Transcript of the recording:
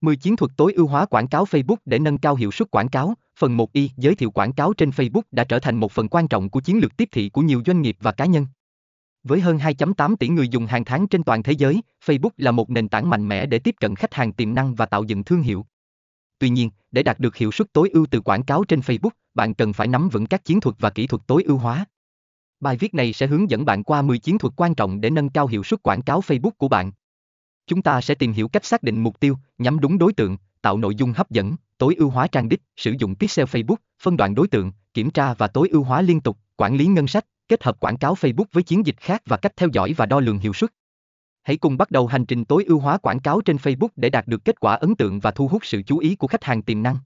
10 chiến thuật tối ưu hóa quảng cáo Facebook để nâng cao hiệu suất quảng cáo. Phần 1 y giới thiệu quảng cáo trên Facebook đã trở thành một phần quan trọng của chiến lược tiếp thị của nhiều doanh nghiệp và cá nhân. Với hơn 2.8 tỷ người dùng hàng tháng trên toàn thế giới, Facebook là một nền tảng mạnh mẽ để tiếp cận khách hàng tiềm năng và tạo dựng thương hiệu. Tuy nhiên, để đạt được hiệu suất tối ưu từ quảng cáo trên Facebook, bạn cần phải nắm vững các chiến thuật và kỹ thuật tối ưu hóa. Bài viết này sẽ hướng dẫn bạn qua 10 chiến thuật quan trọng để nâng cao hiệu suất quảng cáo Facebook của bạn. Chúng ta sẽ tìm hiểu cách xác định mục tiêu, nhắm đúng đối tượng, tạo nội dung hấp dẫn, tối ưu hóa trang đích, sử dụng pixel Facebook, phân đoạn đối tượng, kiểm tra và tối ưu hóa liên tục, quản lý ngân sách, kết hợp quảng cáo Facebook với chiến dịch khác và cách theo dõi và đo lường hiệu suất. Hãy cùng bắt đầu hành trình tối ưu hóa quảng cáo trên Facebook để đạt được kết quả ấn tượng và thu hút sự chú ý của khách hàng tiềm năng.